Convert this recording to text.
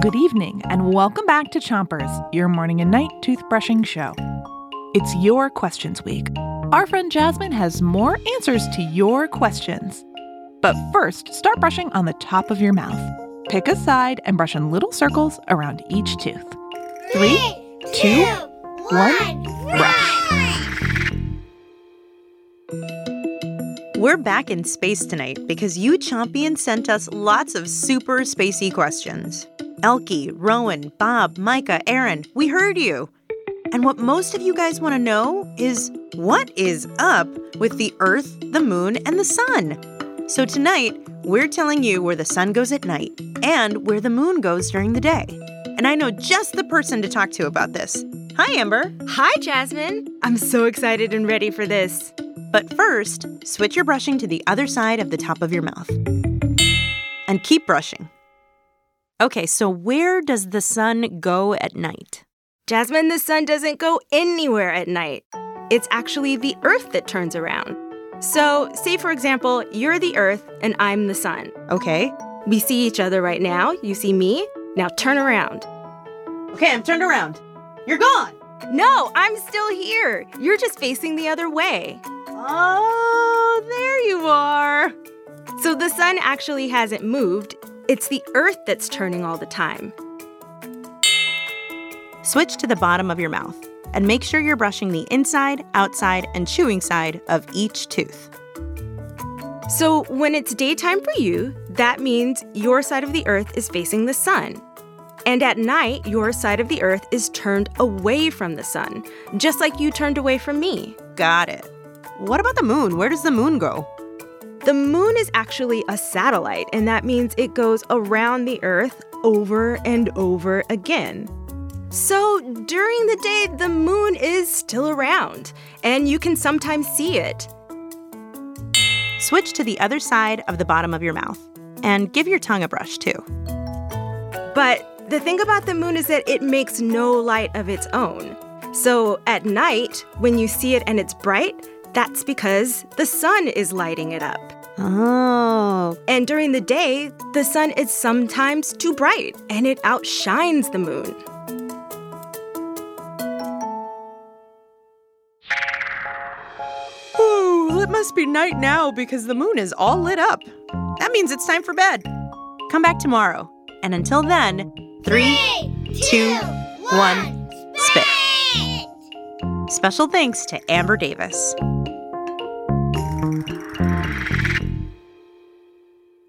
Good evening, and welcome back to Chompers, your morning and night toothbrushing show. It's your questions week. Our friend Jasmine has more answers to your questions. But first, start brushing on the top of your mouth. Pick a side and brush in little circles around each tooth. Three, two, one, brush. We're back in space tonight because you Chompions sent us lots of super spacey questions. Elkie, Rowan, Bob, Micah, Aaron, we heard you. And what most of you guys want to know is what is up with the Earth, the Moon, and the Sun? So tonight, we're telling you where the sun goes at night and where the moon goes during the day. And I know just the person to talk to about this. Hi, Amber. Hi, Jasmine. I'm so excited and ready for this. But first, switch your brushing to the other side of the top of your mouth. And keep brushing. Okay, so where does the sun go at night? Jasmine, the sun doesn't go anywhere at night. It's actually the earth that turns around. So, say for example, you're the earth and I'm the sun. Okay. We see each other right now. You see me. Now turn around. Okay, I'm turned around. You're gone. No, I'm still here. You're just facing the other way. Oh, there you are. So the sun actually hasn't moved. It's the earth that's turning all the time. Switch to the bottom of your mouth and make sure you're brushing the inside, outside, and chewing side of each tooth. So when it's daytime for you, that means your side of the earth is facing the sun. And at night, your side of the earth is turned away from the sun, just like you turned away from me. Got it. What about the moon? Where does the moon go? The moon is actually a satellite, and that means it goes around the earth over and over again. So during the day, the moon is still around, and you can sometimes see it. Switch to the other side of the bottom of your mouth and give your tongue a brush too. But the thing about the moon is that it makes no light of its own. So at night, when you see it and it's bright, that's because the sun is lighting it up. Oh. And during the day, the sun is sometimes too bright and it outshines the moon. Ooh, it must be night now because the moon is all lit up. That means it's time for bed. Come back tomorrow. And until then, three, two, one, spit. Special thanks to Amber Davis.